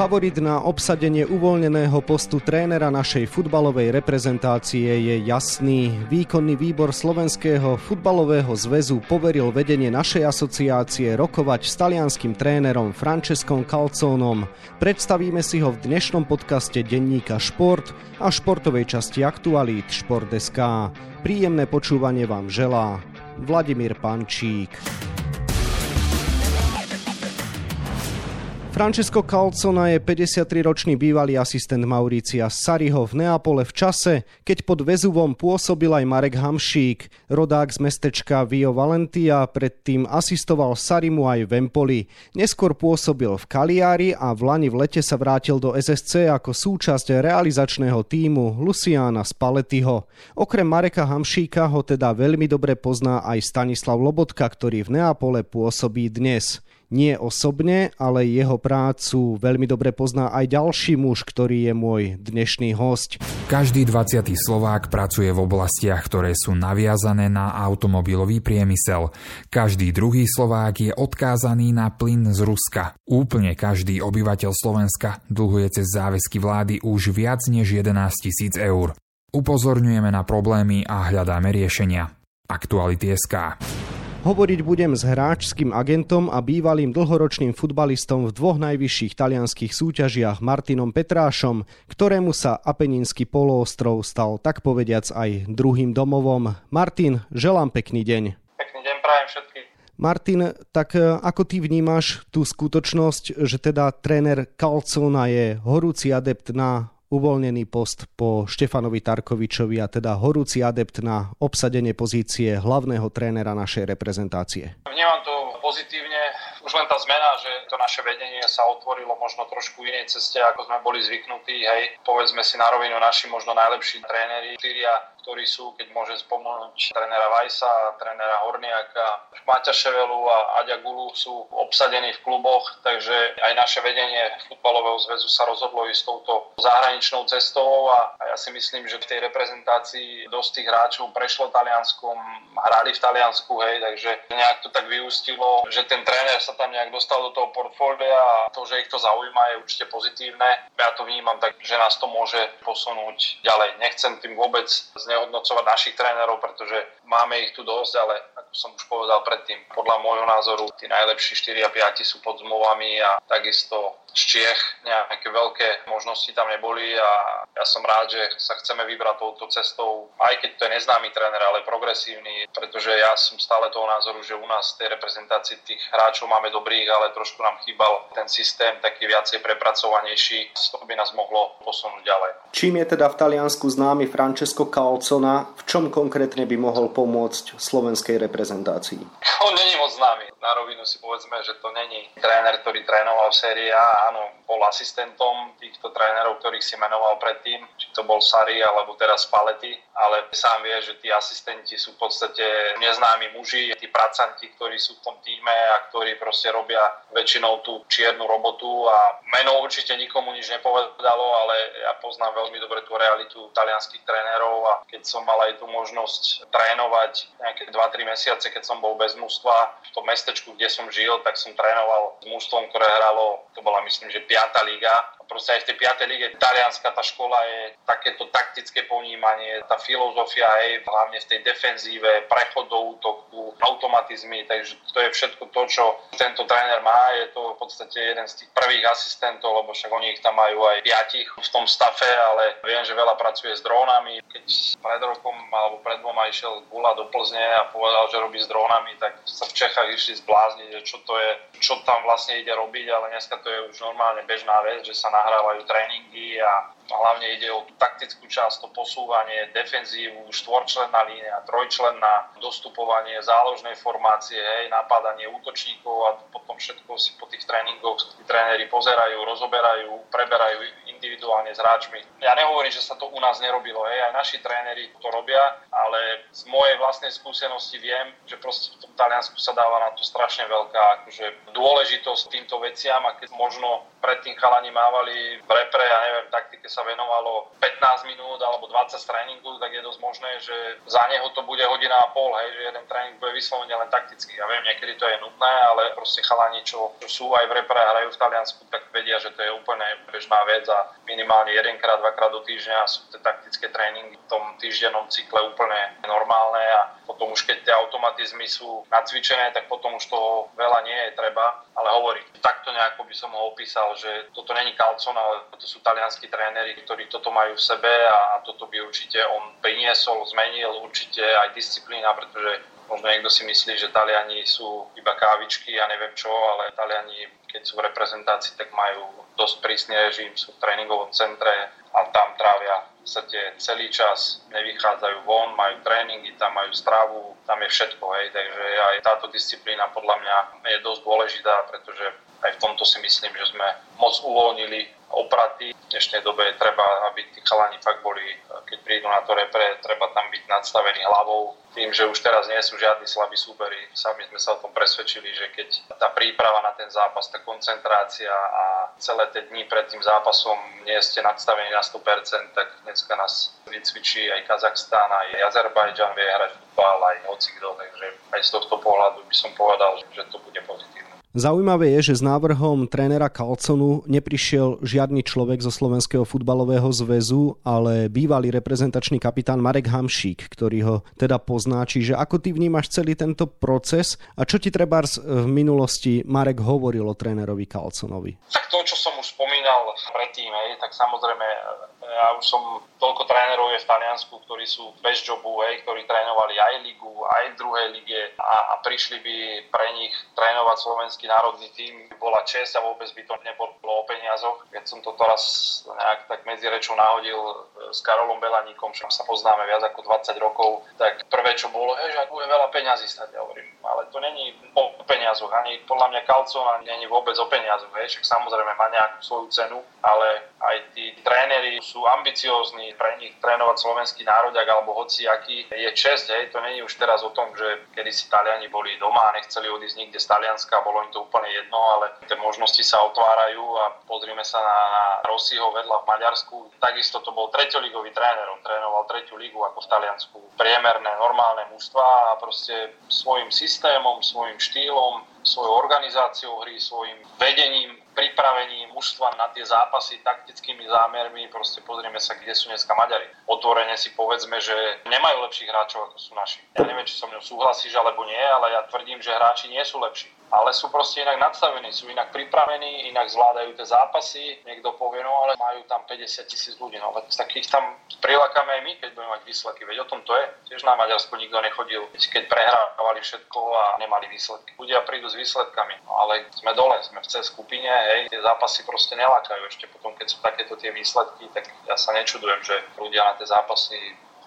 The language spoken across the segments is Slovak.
Favorit na obsadenie uvoľneného postu trénera našej futbalovej reprezentácie je jasný. Výkonný výbor Slovenského futbalového zväzu poveril vedenie našej asociácie rokovať s talianským trénerom Francescom Calzónom. Predstavíme si ho v dnešnom podcaste denníka Šport a športovej časti aktualít Šport.sk. Príjemné počúvanie vám želá Vladimír Pančík. Francesco Calzona je 53-ročný bývalý asistent Mauricia Sariho v Neapole v čase, keď pod Vezuvom pôsobil aj Marek Hamšík, rodák z mestečka Vio Valentia, predtým asistoval Sarimu aj v Empoli. Neskôr pôsobil v Kaliári a v Lani v lete sa vrátil do SSC ako súčasť realizačného týmu Luciana Spallettiho. Okrem Mareka Hamšíka ho teda veľmi dobre pozná aj Stanislav Lobotka, ktorý v Neapole pôsobí dnes nie osobne, ale jeho prácu veľmi dobre pozná aj ďalší muž, ktorý je môj dnešný host. Každý 20. Slovák pracuje v oblastiach, ktoré sú naviazané na automobilový priemysel. Každý druhý Slovák je odkázaný na plyn z Ruska. Úplne každý obyvateľ Slovenska dlhuje cez záväzky vlády už viac než 11 tisíc eur. Upozorňujeme na problémy a hľadáme riešenia. Aktuality SK. Hovoriť budem s hráčským agentom a bývalým dlhoročným futbalistom v dvoch najvyšších talianských súťažiach Martinom Petrášom, ktorému sa Apeninský poloostrov stal tak povediac aj druhým domovom. Martin, želám pekný deň. Pekný deň prajem všetkým. Martin, tak e, ako ty vnímaš tú skutočnosť, že teda tréner Calcona je horúci adept na uvoľnený post po Štefanovi Tarkovičovi a teda horúci adept na obsadenie pozície hlavného trénera našej reprezentácie. Vnímam to pozitívne. Už len tá zmena, že to naše vedenie sa otvorilo možno trošku inej ceste, ako sme boli zvyknutí. Hej, povedzme si na rovinu naši možno najlepší tréneri, štyria ktorí sú, keď môžem spomenúť trénera Vajsa, trénera Horniaka, Maťa Ševelu a Aďa Gulu sú obsadení v kluboch, takže aj naše vedenie futbalového zväzu sa rozhodlo ísť touto zahraničnou cestou a ja si myslím, že v tej reprezentácii dosť tých hráčov prešlo Talianskom, hrali v Taliansku, hej, takže nejak to tak vyústilo, že ten tréner sa tam nejak dostal do toho portfólia a to, že ich to zaujíma, je určite pozitívne. Ja to vnímam tak, že nás to môže posunúť ďalej. Nechcem tým vôbec znehodnocovať našich trénerov, pretože máme ich tu dosť, ale ako som už povedal predtým, podľa môjho názoru tí najlepší 4 a 5 sú pod zmluvami a takisto z Čiech nejaké veľké možnosti tam neboli a ja som rád, že sa chceme vybrať touto cestou, aj keď to je neznámy tréner, ale progresívny, pretože ja som stále toho názoru, že u nás v tej reprezentácii tých hráčov máme dobrých, ale trošku nám chýbal ten systém taký viacej prepracovanejší, z toho by nás mohlo posunúť ďalej. Čím je teda v Taliansku známy Francesco Calcona, v čom konkrétne by mohol pomôcť slovenskej reprezentácii? On není moc známy. Na rovinu si povedzme, že to není tréner, ktorý trénoval v sérii A. Áno, bol asistentom týchto trénerov, ktorých si menoval predtým, či to bol Sari alebo teraz Paletti, ale sám vie, že tí asistenti sú v podstate neznámi muži, tí pracanti, ktorí sú v tom týme a ktorí proste robia väčšinou tú čiernu robotu a meno určite nikomu nič nepovedalo, ale ja poznám veľmi dobre tú realitu talianských trénerov a keď som mal aj tú možnosť trénovať nejaké 2-3 mesiace, keď som bol bez mústva v tom mestečku, kde som žil, tak som trénoval s mústvom, ktoré hralo, to bola myslím, že 5. liga proste aj v tej 5. lige talianska tá škola je takéto taktické ponímanie, tá filozofia je hlavne v tej defenzíve, prechod do útoku, automatizmy, takže to je všetko to, čo tento tréner má. Je to v podstate jeden z tých prvých asistentov, lebo však oni ich tam majú aj piatich v tom stafe, ale viem, že veľa pracuje s drónami. Keď pred rokom alebo pred dvoma išiel Gula do Plzne a povedal, že robí s drónami, tak sa v Čechách išli zblázniť, že čo to je, čo tam vlastne ide robiť, ale dneska to je už normálne bežná vec, že sa na nahrávajú tréningy a hlavne ide o tú taktickú časť, to posúvanie, defenzívu, štvorčlenná línia, trojčlenná, dostupovanie záložnej formácie, hej, napádanie útočníkov a potom všetko si po tých tréningoch tí tréneri pozerajú, rozoberajú, preberajú individuálne s hráčmi. Ja nehovorím, že sa to u nás nerobilo, hej, aj naši tréneri to robia, ale z mojej vlastnej skúsenosti viem, že proste v tom Taliansku sa dáva na to strašne veľká akože, dôležitosť týmto veciam a keď možno predtým chalani mávali v repre, ja neviem, taktike sa venovalo 15 minút alebo 20 tréningu, tak je dosť možné, že za neho to bude hodina a pol, hej, že jeden tréning bude vyslovene len taktický. Ja viem, niekedy to je nutné, ale proste chalani, čo, sú aj v repre a hrajú v Taliansku, tak vedia, že to je úplne bežná vec a minimálne jedenkrát, dvakrát do týždňa sú tie taktické tréningy v tom týždennom cykle úplne normálne a potom už keď tie automatizmy sú nacvičené, tak potom už toho veľa nie je treba, ale hovorí, takto nejako by som ho opísal, že toto není Calcon, ale to sú talianskí tréneri, ktorí toto majú v sebe a toto by určite on priniesol, zmenil určite aj disciplína, pretože možno niekto si myslí, že Taliani sú iba kávičky a ja neviem čo, ale Taliani, keď sú v reprezentácii, tak majú dosť prísny režim, sú v tréningovom centre a tam trávia v podstate celý čas, nevychádzajú von, majú tréningy, tam majú stravu, tam je všetko, hej, takže aj táto disciplína podľa mňa je dosť dôležitá, pretože aj v tomto si myslím, že sme moc uvoľnili opraty. V dnešnej dobe treba, aby tí chalani fakt boli, keď prídu na to repre, treba tam byť nadstavení hlavou. Tým, že už teraz nie sú žiadni slabí súberi, sami sme sa o tom presvedčili, že keď tá príprava na ten zápas, tá koncentrácia a celé tie dni pred tým zápasom nie ste nadstavení na 100%, tak dneska nás vycvičí aj Kazachstán, aj Azerbajdžan vie hrať futbal, aj hocikdo, takže aj z tohto pohľadu by som povedal, že to bude pozitívne. Zaujímavé je, že s návrhom trénera Kalconu neprišiel žiadny človek zo Slovenského futbalového zväzu, ale bývalý reprezentačný kapitán Marek Hamšík, ktorý ho teda pozná. Čiže ako ty vnímaš celý tento proces a čo ti treba v minulosti Marek hovoril o trénerovi Kalconovi? Tak to, čo som už spomínal predtým, hej, tak samozrejme ja už som toľko trénerov je v Taliansku, ktorí sú bez jobu, hej, ktorí trénovali aj ligu, aj v druhej lige a, a prišli by pre nich trénovať slovenský národný tým. Bola čest a vôbec by to nebolo o peniazoch. Keď som to teraz nejak tak medzi rečou nahodil e, s Karolom Belaníkom, čo sa poznáme viac ako 20 rokov, tak prvé, čo bolo, je, že bude veľa peňazí stať, ja hovorím. Ale to není o peniazoch, ani podľa mňa Kalcon ani není vôbec o peniazoch, hej. samozrejme má nejakú svoju cenu, ale aj tí tréneri sú ambiciózni, pre nich trénovať slovenský nároďak alebo hoci aký je čest, hej, to není už teraz o tom, že kedy si Taliani boli doma a nechceli odísť nikde z Talianska, bolo im to úplne jedno, ale tie možnosti sa otvárajú a pozrime sa na, na Rossiho vedľa v Maďarsku. Takisto to bol treťoligový tréner, on trénoval tretiu ligu ako v Taliansku. Priemerné, normálne mužstva a proste svojim systémom, svojim štýlom, svojou organizáciou hry, svojim vedením pripravení mužstva na tie zápasy taktickými zámermi, proste pozrieme sa, kde sú dneska Maďari. Otvorene si povedzme, že nemajú lepších hráčov, ako sú naši. Ja neviem, či so mnou súhlasíš alebo nie, ale ja tvrdím, že hráči nie sú lepší ale sú proste inak nadstavení, sú inak pripravení, inak zvládajú tie zápasy. Niekto povie, no ale majú tam 50 tisíc ľudí, no ale takých tam prilákame aj my, keď budeme mať výsledky. Veď o tom to je. Tiež na Maďarsku nikto nechodil, keď prehrávali všetko a nemali výsledky. Ľudia prídu s výsledkami, no, ale sme dole, sme v C skupine, hej, tie zápasy proste nelákajú. Ešte potom, keď sú takéto tie výsledky, tak ja sa nečudujem, že ľudia na tie zápasy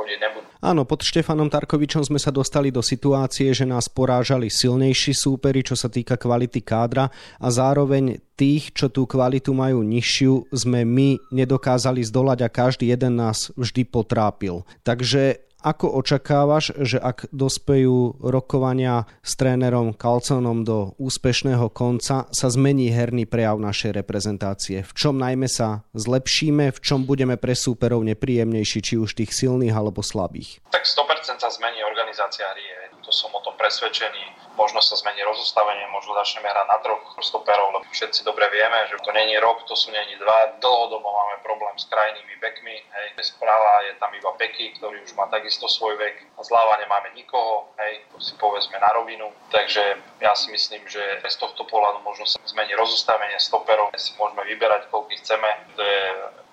chodiť. Áno, pod Štefanom Tarkovičom sme sa dostali do situácie, že nás porážali silnejší súperi, čo sa týka kvality kádra a zároveň tých, čo tú kvalitu majú nižšiu, sme my nedokázali zdolať a každý jeden nás vždy potrápil. Takže ako očakávaš, že ak dospejú rokovania s trénerom Kalconom do úspešného konca, sa zmení herný prejav našej reprezentácie? V čom najmä sa zlepšíme, v čom budeme pre súperov nepríjemnejší, či už tých silných alebo slabých? Tak 100% sa zmení organizácia hry, to som o tom presvedčený možno sa zmení rozostavenie, možno začneme hrať na troch stoperov, lebo všetci dobre vieme, že to není rok, to sú není dva. Dlhodobo máme problém s krajnými bekmi. Hej. Správa je tam iba Beky, ktorý už má takisto svoj vek. A zľava nemáme nikoho, hej, to si povedzme na rovinu. Takže ja si myslím, že z tohto pohľadu možno sa zmení rozostavenie stoperov. Si môžeme vyberať, koľko chceme. To je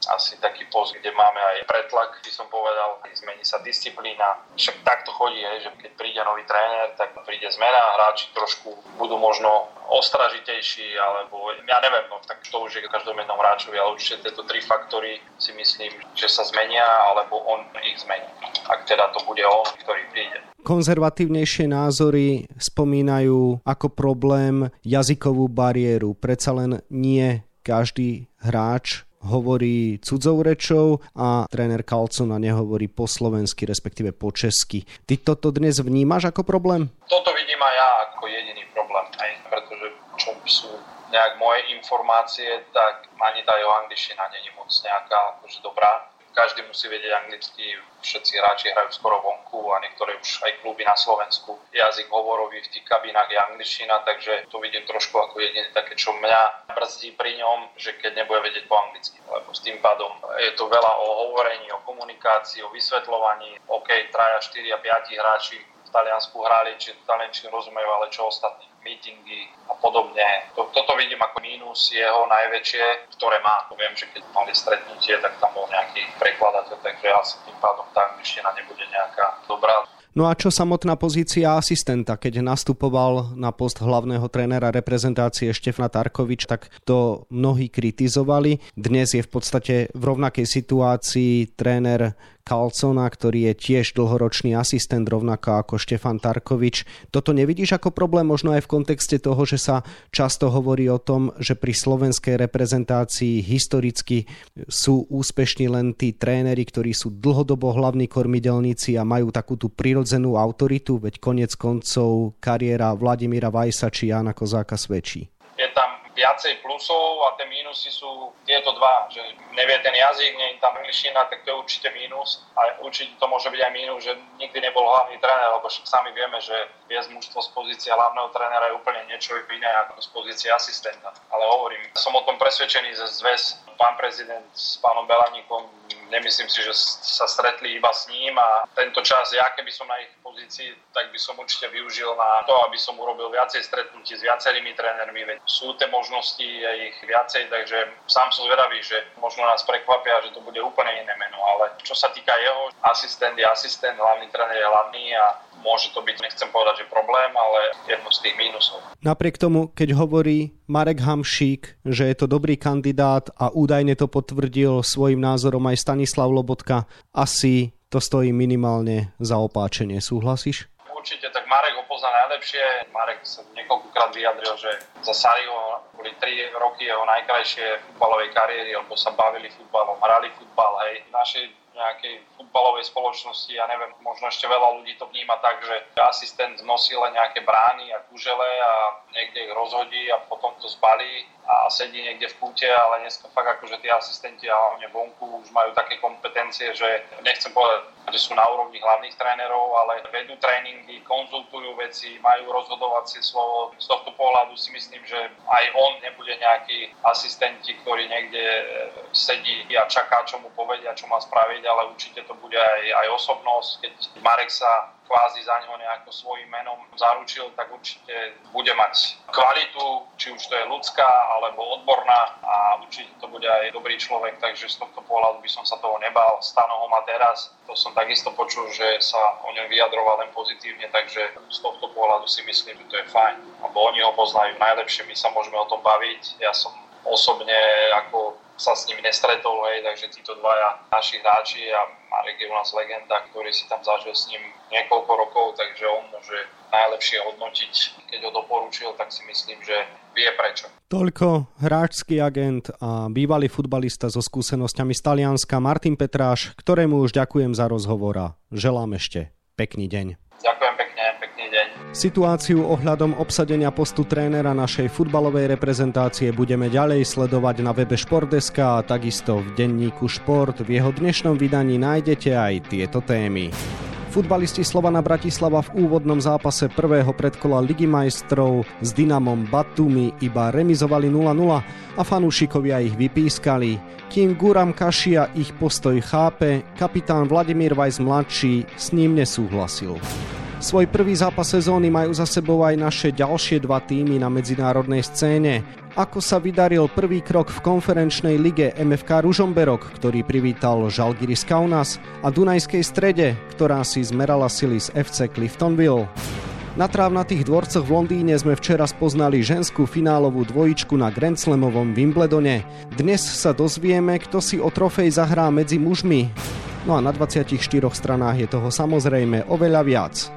asi taký post, kde máme aj pretlak, by som povedal, zmení sa disciplína. Však takto chodí, že keď príde nový tréner, tak príde zmena, hráči trošku budú možno ostražitejší, alebo ja neviem, no, tak to už je každom jednom hráčovi, ale určite tieto tri faktory si myslím, že sa zmenia, alebo on ich zmení. Ak teda to bude on, ktorý príde. Konzervatívnejšie názory spomínajú ako problém jazykovú bariéru. Predsa len nie každý hráč hovorí cudzou rečou a tréner Kalcona nehovorí po slovensky, respektíve po česky. Ty toto dnes vnímaš ako problém? Toto vidím aj ja ako jediný problém, aj pretože čo sú nejak moje informácie, tak ani tá jeho angličtina není moc nejaká akože dobrá každý musí vedieť anglicky, všetci hráči hrajú skoro vonku a niektoré už aj kluby na Slovensku. Jazyk hovorový v tých kabinách je angličtina, takže to vidím trošku ako jediné také, čo mňa brzdí pri ňom, že keď nebude vedieť po anglicky. Lebo s tým pádom je to veľa o hovorení, o komunikácii, o vysvetľovaní. OK, traja, 4 a 5 hráči v Taliansku hrali, či taliančinu rozumejú, ale čo ostatní meetingy a podobne. Toto vidím ako mínus jeho najväčšie, ktoré má. Viem, že keď mali stretnutie, tak tam bol nejaký prekladateľ, takže asi tým pádom tá angličtina nebude nejaká dobrá. No a čo samotná pozícia asistenta? Keď nastupoval na post hlavného trénera reprezentácie Štefna Tarkovič, tak to mnohí kritizovali. Dnes je v podstate v rovnakej situácii tréner Kalcona, ktorý je tiež dlhoročný asistent, rovnako ako Štefan Tarkovič. Toto nevidíš ako problém možno aj v kontexte toho, že sa často hovorí o tom, že pri slovenskej reprezentácii historicky sú úspešní len tí tréneri, ktorí sú dlhodobo hlavní kormidelníci a majú takú tú prirodzenú autoritu, veď konec koncov kariéra Vladimíra Vajsa či Jana Kozáka svedčí. Je tam viacej plusov a tie mínusy sú tieto dva, že nevie ten jazyk, nie je tam angličtina, tak to je určite mínus a určite to môže byť aj mínus, že nikdy nebol hlavný tréner, lebo však sami vieme, že viesť mužstvo z pozície hlavného trénera je úplne niečo iné ako z pozície asistenta. Ale hovorím, som o tom presvedčený, že zväz pán prezident s pánom Belaníkom nemyslím si, že sa stretli iba s ním a tento čas, ja keby som na ich pozícii, tak by som určite využil na to, aby som urobil viacej stretnutí s viacerými trénermi, veď sú tie možnosti a ich viacej, takže sám som zvedavý, že možno nás prekvapia, že to bude úplne iné meno, ale čo sa týka jeho, asistent je asistent, hlavný tréner je hlavný a môže to byť, nechcem povedať, že problém, ale jedno z tých mínusov. Napriek tomu, keď hovorí Marek Hamšík, že je to dobrý kandidát a údajne to potvrdil svojim názorom aj Stanislav Lobotka, asi to stojí minimálne za opáčenie. Súhlasíš? Určite, tak Marek ho pozná najlepšie. Marek sa niekoľkokrát vyjadril, že za Sariho boli 3 roky jeho najkrajšie futbalovej kariéry, lebo sa bavili futbalom, hrali futbal, hej. Našej nejakej futbalovej spoločnosti, ja neviem, možno ešte veľa ľudí to vníma tak, že asistent nosí len nejaké brány a kužele a niekde ich rozhodí a potom to zbalí a sedí niekde v kúte, ale dneska fakt akože tí asistenti a hlavne vonku už majú také kompetencie, že nechcem povedať, že sú na úrovni hlavných trénerov, ale vedú tréningy, konzultujú veci, majú rozhodovacie slovo. Z tohto pohľadu si myslím, že aj on nebude nejaký asistenti, ktorý niekde sedí a čaká, čo mu povedia, čo má spraviť, ale určite to bude aj, aj osobnosť. Keď Marek sa kvázi za neho nejako svojim menom zaručil, tak určite bude mať kvalitu, či už to je ľudská alebo odborná a určite to bude aj dobrý človek, takže z tohto pohľadu by som sa toho nebal. Stano ho má teraz, to som takisto počul, že sa o ňom vyjadroval len pozitívne, takže z tohto pohľadu si myslím, že to je fajn. Lebo oni ho poznajú najlepšie, my sa môžeme o tom baviť. Ja som osobne ako sa s ním nestretol, hej, takže títo dvaja naši hráči a Marek je u nás legenda, ktorý si tam zažil s ním niekoľko rokov, takže on môže najlepšie hodnotiť. Keď ho doporučil, tak si myslím, že vie prečo. Toľko hráčský agent a bývalý futbalista so skúsenosťami z Talianska Martin Petráš, ktorému už ďakujem za rozhovor a želám ešte pekný deň. Situáciu ohľadom obsadenia postu trénera našej futbalovej reprezentácie budeme ďalej sledovať na webe Športdeska a takisto v denníku Šport. V jeho dnešnom vydaní nájdete aj tieto témy. Futbalisti Slovana Bratislava v úvodnom zápase prvého predkola Ligy majstrov s Dynamom Batumi iba remizovali 0-0 a fanúšikovia ich vypískali. Kým Guram Kašia ich postoj chápe, kapitán Vladimír Vajs mladší s ním nesúhlasil. Svoj prvý zápas sezóny majú za sebou aj naše ďalšie dva týmy na medzinárodnej scéne. Ako sa vydaril prvý krok v konferenčnej lige MFK Ružomberok, ktorý privítal Žalgiris Kaunas a Dunajskej strede, ktorá si zmerala sily z FC Cliftonville. Na trávnatých dvorcoch v Londýne sme včera spoznali ženskú finálovú dvojičku na Grand Slamovom Wimbledone. Dnes sa dozvieme, kto si o trofej zahrá medzi mužmi. No a na 24 stranách je toho samozrejme oveľa viac.